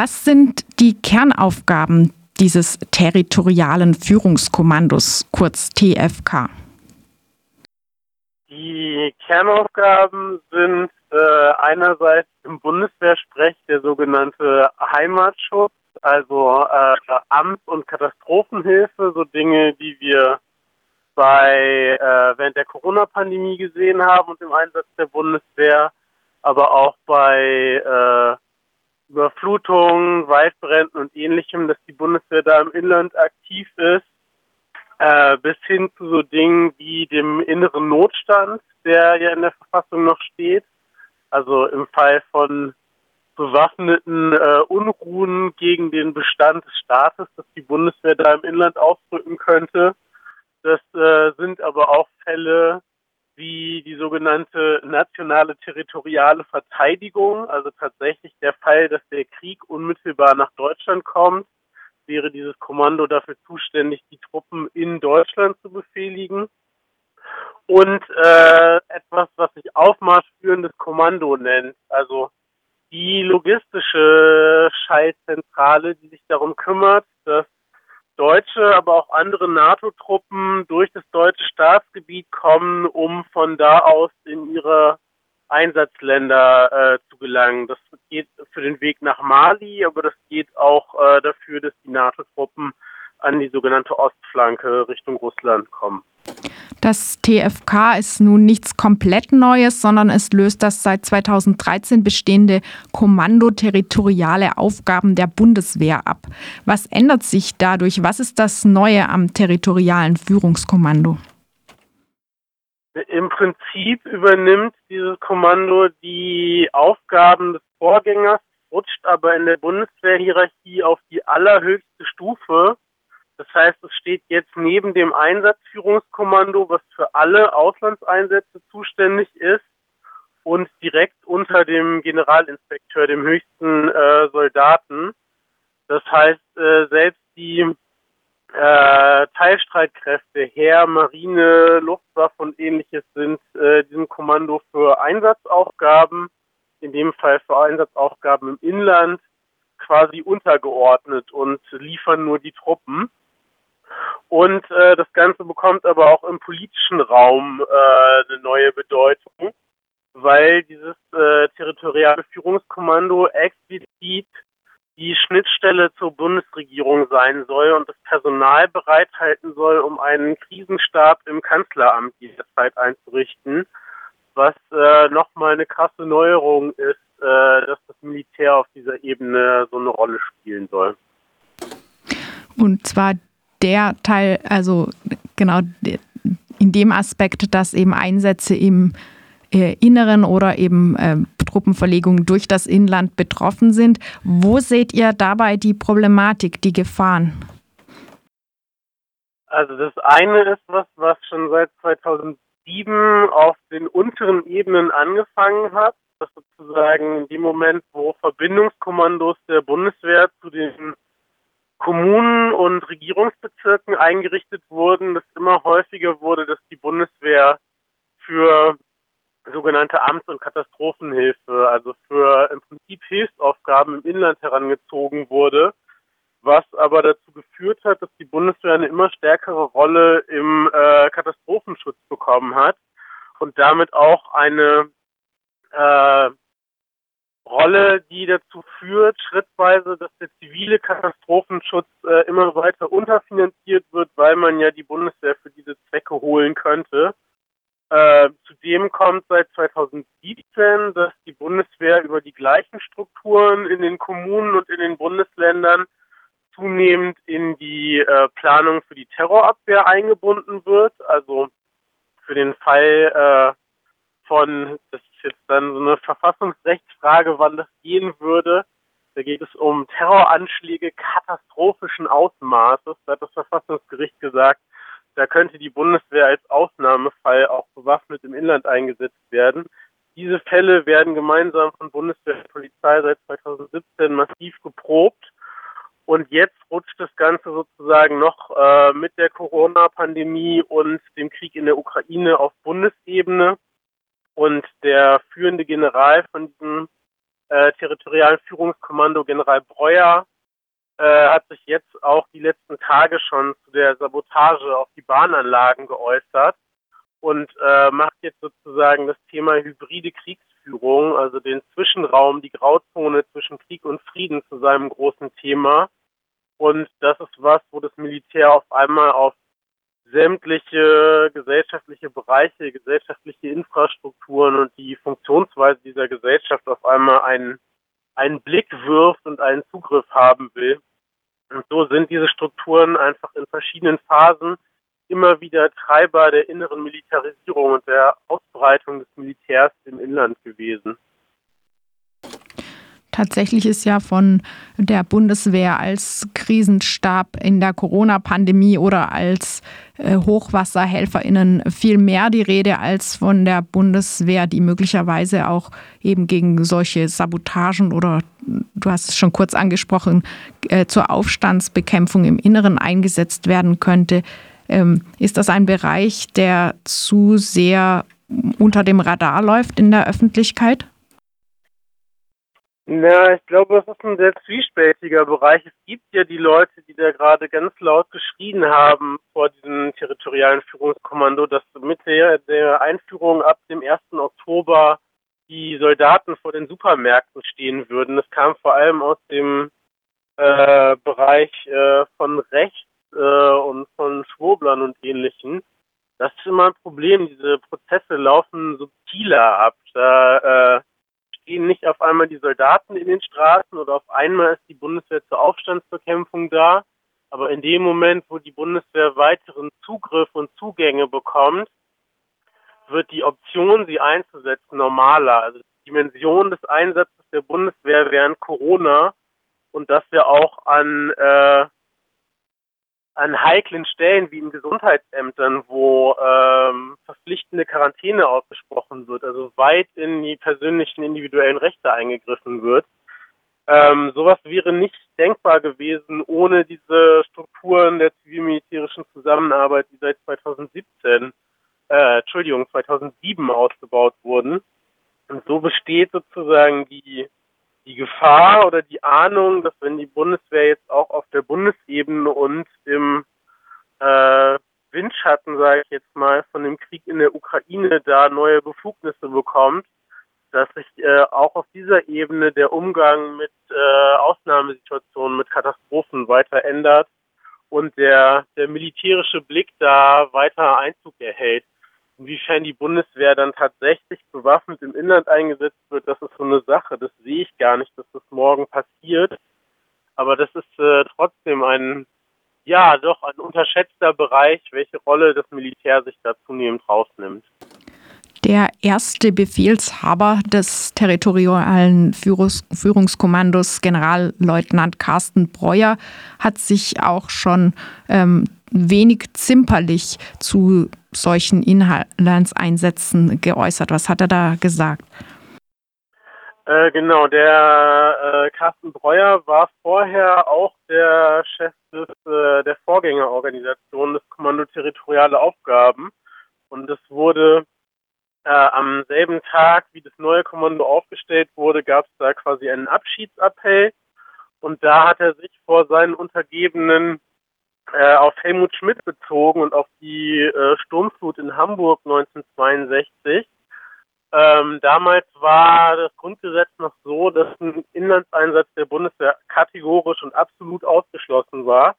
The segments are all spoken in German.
Was sind die Kernaufgaben dieses territorialen Führungskommandos, kurz TFK? Die Kernaufgaben sind äh, einerseits im Bundeswehrsprech der sogenannte Heimatschutz, also äh, Amts- und Katastrophenhilfe, so Dinge, die wir bei äh, während der Corona-Pandemie gesehen haben und im Einsatz der Bundeswehr, aber auch bei äh, Überflutungen, Waldbränden und ähnlichem, dass die Bundeswehr da im Inland aktiv ist, äh, bis hin zu so Dingen wie dem inneren Notstand, der ja in der Verfassung noch steht. Also im Fall von bewaffneten äh, Unruhen gegen den Bestand des Staates, dass die Bundeswehr da im Inland ausdrücken könnte. Das äh, sind aber auch Fälle wie die sogenannte nationale territoriale Verteidigung, also tatsächlich der Fall, dass der Krieg unmittelbar nach Deutschland kommt, wäre dieses Kommando dafür zuständig, die Truppen in Deutschland zu befehligen. Und äh, etwas, was sich aufmarschführendes Kommando nennt, also die logistische Schaltzentrale, die sich darum kümmert, dass deutsche, aber auch andere NATO-Truppen durch das deutsche Staatsgebiet kommen, um von da aus in ihre Einsatzländer äh, zu gelangen. Das geht für den Weg nach Mali, aber das geht auch äh, dafür, dass die NATO-Truppen an die sogenannte Ostflanke Richtung Russland kommen. Das TFK ist nun nichts komplett Neues, sondern es löst das seit 2013 bestehende Kommando territoriale Aufgaben der Bundeswehr ab. Was ändert sich dadurch? Was ist das Neue am territorialen Führungskommando? Im Prinzip übernimmt dieses Kommando die Aufgaben des Vorgängers, rutscht aber in der Bundeswehrhierarchie auf die allerhöchste Stufe das heißt, es steht jetzt neben dem Einsatzführungskommando, was für alle Auslandseinsätze zuständig ist, und direkt unter dem Generalinspekteur, dem höchsten äh, Soldaten. Das heißt, äh, selbst die äh, Teilstreitkräfte, Heer, Marine, Luftwaffe und ähnliches sind äh, diesem Kommando für Einsatzaufgaben, in dem Fall für Einsatzaufgaben im Inland, quasi untergeordnet und liefern nur die Truppen. Und äh, das Ganze bekommt aber auch im politischen Raum äh, eine neue Bedeutung, weil dieses äh, territoriale Führungskommando explizit die Schnittstelle zur Bundesregierung sein soll und das Personal bereithalten soll, um einen Krisenstab im Kanzleramt jederzeit einzurichten, was äh, nochmal eine krasse Neuerung ist, äh, dass das Militär auf dieser Ebene so eine Rolle spielen soll. Und zwar der Teil, also genau in dem Aspekt, dass eben Einsätze im äh, Inneren oder eben äh, Truppenverlegungen durch das Inland betroffen sind. Wo seht ihr dabei die Problematik, die Gefahren? Also das eine ist was, was schon seit 2007 auf den unteren Ebenen angefangen hat. Das sozusagen in dem Moment, wo Verbindungskommandos der Bundeswehr zu den Kommunen und Regierungsbezirken eingerichtet wurden, dass immer häufiger wurde, dass die Bundeswehr für sogenannte Amts- und Katastrophenhilfe, also für im Prinzip Hilfsaufgaben im Inland herangezogen wurde, was aber dazu geführt hat, dass die Bundeswehr eine immer stärkere Rolle im äh, Katastrophenschutz bekommen hat und damit auch eine äh, Rolle, die dazu führt, schrittweise, dass der zivile Katastrophenschutz äh, immer weiter unterfinanziert wird, weil man ja die Bundeswehr für diese Zwecke holen könnte. Äh, zudem kommt seit 2017, dass die Bundeswehr über die gleichen Strukturen in den Kommunen und in den Bundesländern zunehmend in die äh, Planung für die Terrorabwehr eingebunden wird. Also für den Fall äh, von, das ist jetzt dann so eine Verfassungsrechtsfrage, wann das gehen würde. Da geht es um Terroranschläge katastrophischen Ausmaßes. Da hat das Verfassungsgericht gesagt, da könnte die Bundeswehr als Ausnahmefall auch bewaffnet im Inland eingesetzt werden. Diese Fälle werden gemeinsam von Bundeswehr und Polizei seit 2017 massiv geprobt. Und jetzt rutscht das Ganze sozusagen noch äh, mit der Corona-Pandemie und dem Krieg in der Ukraine auf Bundesebene. Und der führende General von diesem äh, territorialen Führungskommando General Breuer äh, hat sich jetzt auch die letzten Tage schon zu der Sabotage auf die Bahnanlagen geäußert und äh, macht jetzt sozusagen das Thema hybride Kriegsführung, also den Zwischenraum, die Grauzone zwischen Krieg und Frieden zu seinem großen Thema. Und das ist was, wo das Militär auf einmal auf sämtliche gesellschaftliche Bereiche, gesellschaftliche Infrastrukturen und die Funktionsweise dieser Gesellschaft auf einmal einen, einen Blick wirft und einen Zugriff haben will. Und so sind diese Strukturen einfach in verschiedenen Phasen immer wieder Treiber der inneren Militarisierung und der Ausbreitung des Militärs im Inland gewesen. Tatsächlich ist ja von der Bundeswehr als Krisenstab in der Corona-Pandemie oder als äh, Hochwasserhelferinnen viel mehr die Rede als von der Bundeswehr, die möglicherweise auch eben gegen solche Sabotagen oder du hast es schon kurz angesprochen, äh, zur Aufstandsbekämpfung im Inneren eingesetzt werden könnte. Ähm, ist das ein Bereich, der zu sehr unter dem Radar läuft in der Öffentlichkeit? Na, ich glaube, es ist ein sehr zwiespältiger Bereich. Es gibt ja die Leute, die da gerade ganz laut geschrien haben vor diesem territorialen Führungskommando, dass mit der, Einführung ab dem 1. Oktober die Soldaten vor den Supermärkten stehen würden. Das kam vor allem aus dem äh, Bereich äh, von rechts äh, und von Schwurblern und ähnlichen. Das ist immer ein Problem. Diese Prozesse laufen subtiler ab. Da äh, stehen nicht auf einmal die Soldaten in den Straßen oder auf einmal ist die Bundeswehr zur Aufstandsbekämpfung da. Aber in dem Moment, wo die Bundeswehr weiteren Zugriff und Zugänge bekommt, wird die Option, sie einzusetzen, normaler. Also die Dimension des Einsatzes der Bundeswehr während Corona und dass wir auch an äh, an heiklen Stellen wie in Gesundheitsämtern, wo ähm, verpflichtende Quarantäne ausgesprochen wird, also weit in die persönlichen individuellen Rechte eingegriffen wird. Ähm, sowas wäre nicht denkbar gewesen ohne diese Strukturen der zivil-militärischen Zusammenarbeit, die seit 2017, äh, Entschuldigung, 2007 ausgebaut wurden. Und so besteht sozusagen die die Gefahr oder die Ahnung, dass wenn die Bundeswehr jetzt auch auf der Bundesebene und im äh, Windschatten, sage ich jetzt mal, von dem Krieg in der Ukraine da neue Befugnisse bekommt, dass sich äh, auch auf dieser Ebene der Umgang mit äh, Ausnahmesituationen, mit Katastrophen weiter ändert und der, der militärische Blick da weiter Einzug erhält. Inwiefern die Bundeswehr dann tatsächlich bewaffnet im Inland eingesetzt wird, das ist so eine Sache. Das sehe ich gar nicht, dass das morgen passiert. Aber das ist äh, trotzdem ein, ja, doch ein unterschätzter Bereich, welche Rolle das Militär sich da zunehmend rausnimmt. Der erste Befehlshaber des territorialen Führungskommandos, Generalleutnant Carsten Breuer, hat sich auch schon ähm, wenig zimperlich zu solchen Inlandseinsätzen geäußert. Was hat er da gesagt? Äh, genau, der äh, Carsten Breuer war vorher auch der Chef des, äh, der Vorgängerorganisation des Kommando Territoriale Aufgaben. Und es wurde äh, am selben Tag, wie das neue Kommando aufgestellt wurde, gab es da quasi einen Abschiedsappell. Und da hat er sich vor seinen Untergebenen äh, auf Helmut Schmidt bezogen und auf die Sturmflut in Hamburg 1962. Ähm, damals war das Grundgesetz noch so, dass ein Inlandseinsatz der Bundeswehr kategorisch und absolut ausgeschlossen war.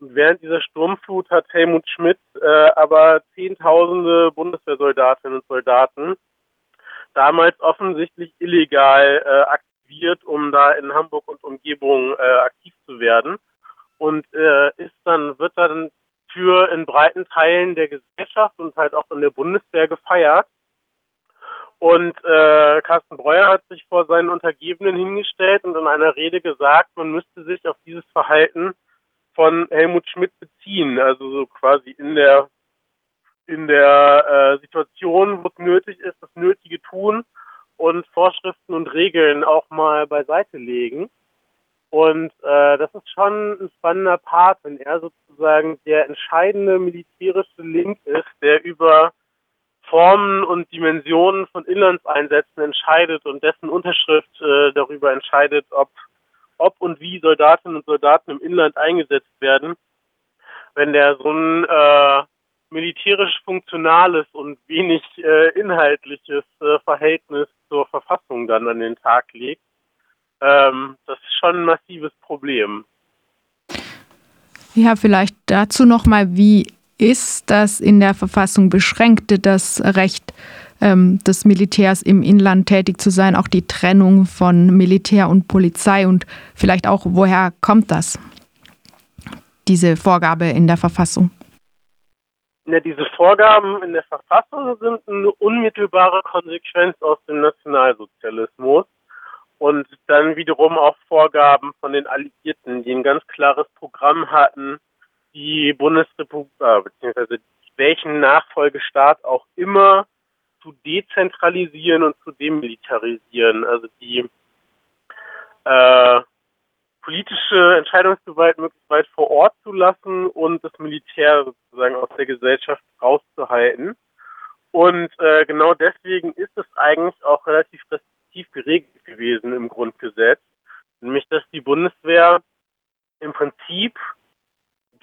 Und während dieser Sturmflut hat Helmut Schmidt äh, aber Zehntausende Bundeswehrsoldatinnen und Soldaten damals offensichtlich illegal äh, aktiviert, um da in Hamburg und Umgebung äh, aktiv zu werden und äh, ist dann, wird dann für in breiten Teilen der Gesellschaft und halt auch in der Bundeswehr gefeiert. Und äh, Carsten Breuer hat sich vor seinen Untergebenen hingestellt und in einer Rede gesagt, man müsste sich auf dieses Verhalten von Helmut Schmidt beziehen, also so quasi in der in der äh, Situation, wo es nötig ist, das Nötige tun und Vorschriften und Regeln auch mal beiseite legen. Und äh, das ist schon ein spannender Part, wenn er sozusagen der entscheidende militärische Link ist, der über Formen und Dimensionen von Inlandseinsätzen entscheidet und dessen Unterschrift äh, darüber entscheidet, ob, ob und wie Soldatinnen und Soldaten im Inland eingesetzt werden, wenn der so ein äh, militärisch funktionales und wenig äh, inhaltliches äh, Verhältnis zur Verfassung dann an den Tag legt, ähm, das ist schon ein massives Problem. Ja, vielleicht dazu nochmal, wie ist das in der Verfassung beschränkte das Recht ähm, des Militärs im Inland tätig zu sein, auch die Trennung von Militär und Polizei und vielleicht auch, woher kommt das, diese Vorgabe in der Verfassung? Ja, diese Vorgaben in der Verfassung sind eine unmittelbare Konsequenz aus dem Nationalsozialismus und dann wiederum auch Vorgaben von den Alliierten, die ein ganz klares Programm hatten, die Bundesrepublik, äh, beziehungsweise welchen Nachfolgestaat auch immer zu dezentralisieren und zu demilitarisieren. Also die äh, politische Entscheidungsgewalt möglichst weit vor Ort zu lassen und das Militär sozusagen aus der Gesellschaft rauszuhalten. Und äh, genau deswegen ist es eigentlich auch relativ restriktiv geregelt gewesen im Grundgesetz, nämlich dass die Bundeswehr im Prinzip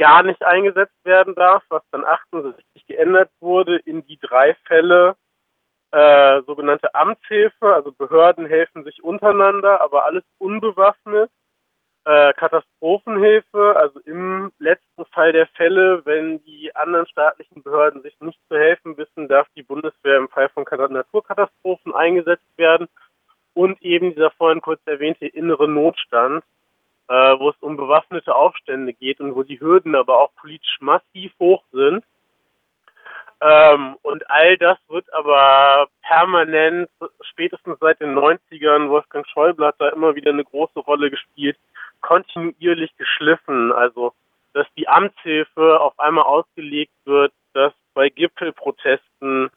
gar nicht eingesetzt werden darf, was dann 68 geändert wurde in die drei Fälle äh, sogenannte Amtshilfe, also Behörden helfen sich untereinander, aber alles unbewaffnet. Äh, Katastrophenhilfe, also im letzten Fall der Fälle, wenn die anderen staatlichen Behörden sich nicht zu helfen wissen, darf die Bundeswehr im Fall von Naturkatastrophen eingesetzt werden und eben dieser vorhin kurz erwähnte innere Notstand, äh, wo es um bewaffnete Aufstände geht und wo die Hürden aber auch politisch massiv hoch sind. Ähm, und all das wird aber permanent, spätestens seit den 90ern, Wolfgang Schäuble hat da immer wieder eine große Rolle gespielt, kontinuierlich geschliffen. Also, dass die Amtshilfe auf einmal ausgelegt wird, dass bei Gipfelprotesten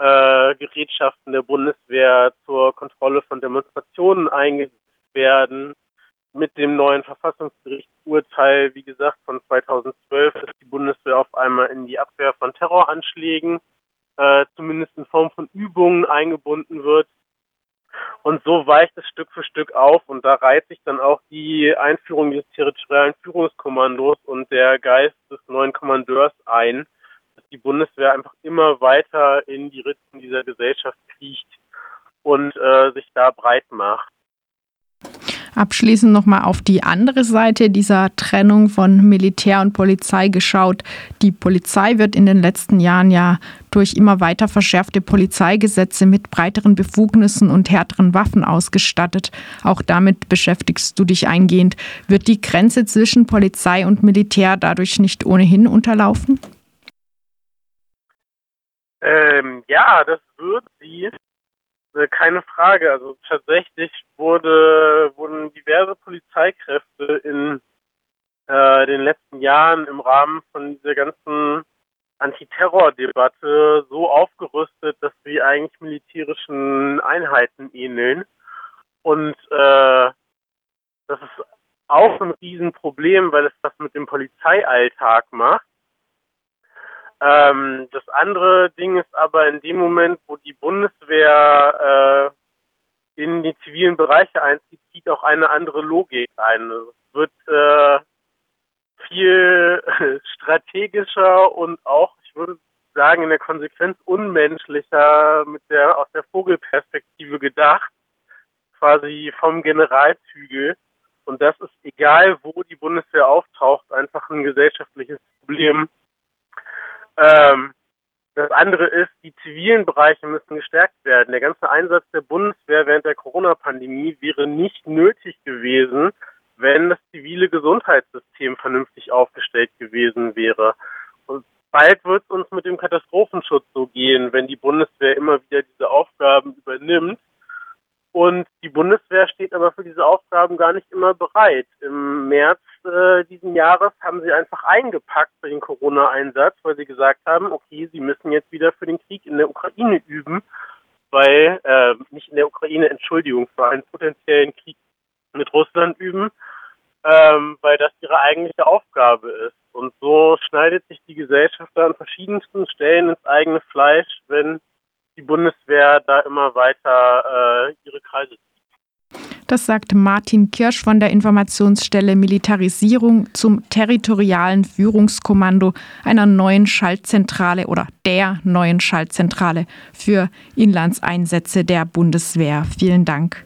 äh, Gerätschaften der Bundeswehr zur Kontrolle von Demonstrationen eingesetzt werden, mit dem neuen Verfassungsgerichtsurteil, wie gesagt, von 2012, dass die Bundeswehr auf einmal in die Abwehr von Terroranschlägen äh, zumindest in Form von Übungen eingebunden wird. Und so weicht es Stück für Stück auf und da reiht sich dann auch die Einführung des territorialen Führungskommandos und der Geist des neuen Kommandeurs ein, dass die Bundeswehr einfach immer weiter in die Ritzen dieser Gesellschaft kriecht und äh, sich da breit macht. Abschließend nochmal auf die andere Seite dieser Trennung von Militär und Polizei geschaut. Die Polizei wird in den letzten Jahren ja durch immer weiter verschärfte Polizeigesetze mit breiteren Befugnissen und härteren Waffen ausgestattet. Auch damit beschäftigst du dich eingehend. Wird die Grenze zwischen Polizei und Militär dadurch nicht ohnehin unterlaufen? Ähm, ja, das wird sie. Äh, keine Frage. Also tatsächlich wurde, wurden diverse Polizeikräfte in äh, den letzten Jahren im Rahmen von dieser ganzen Antiterror-Debatte so aufgerüstet, dass sie eigentlich militärischen Einheiten ähneln. Und äh, das ist auch ein Riesenproblem, weil es das mit dem Polizeialltag macht. Ähm, das andere Ding ist aber in dem Moment, wo die Bundeswehr äh, in die zivilen Bereiche einzieht, zieht auch eine andere Logik ein. Es wird äh, viel strategischer und auch, ich würde sagen, in der Konsequenz unmenschlicher mit der aus der Vogelperspektive gedacht, quasi vom Generalzügel. Und das ist egal, wo die Bundeswehr auftaucht, einfach ein gesellschaftliches Problem. Ähm, das andere ist, die zivilen Bereiche müssen gestärkt werden. Der ganze Einsatz der Bundeswehr während der Corona-Pandemie wäre nicht nötig gewesen, wenn das zivile Gesundheitssystem vernünftig aufgestellt gewesen wäre. Und bald wird es uns mit dem Katastrophenschutz so gehen, wenn die Bundeswehr immer wieder diese Aufgaben übernimmt und die Bundeswehr steht aber für diese Aufgaben gar nicht immer bereit. Im März äh, diesen Jahres haben sie einfach eingepackt für den Corona-Einsatz, weil sie gesagt haben, okay, sie müssen jetzt wieder für den Krieg in der Ukraine üben, weil, äh, nicht in der Ukraine, Entschuldigung, für einen potenziellen Krieg mit Russland üben, ähm, weil das ihre eigentliche Aufgabe ist. Und so schneidet sich die Gesellschaft da an verschiedensten Stellen ins eigene Fleisch, wenn Bundeswehr da immer weiter äh, ihre Kreise. Das sagt Martin Kirsch von der Informationsstelle Militarisierung zum territorialen Führungskommando einer neuen Schaltzentrale oder der neuen Schaltzentrale für Inlandseinsätze der Bundeswehr. Vielen Dank.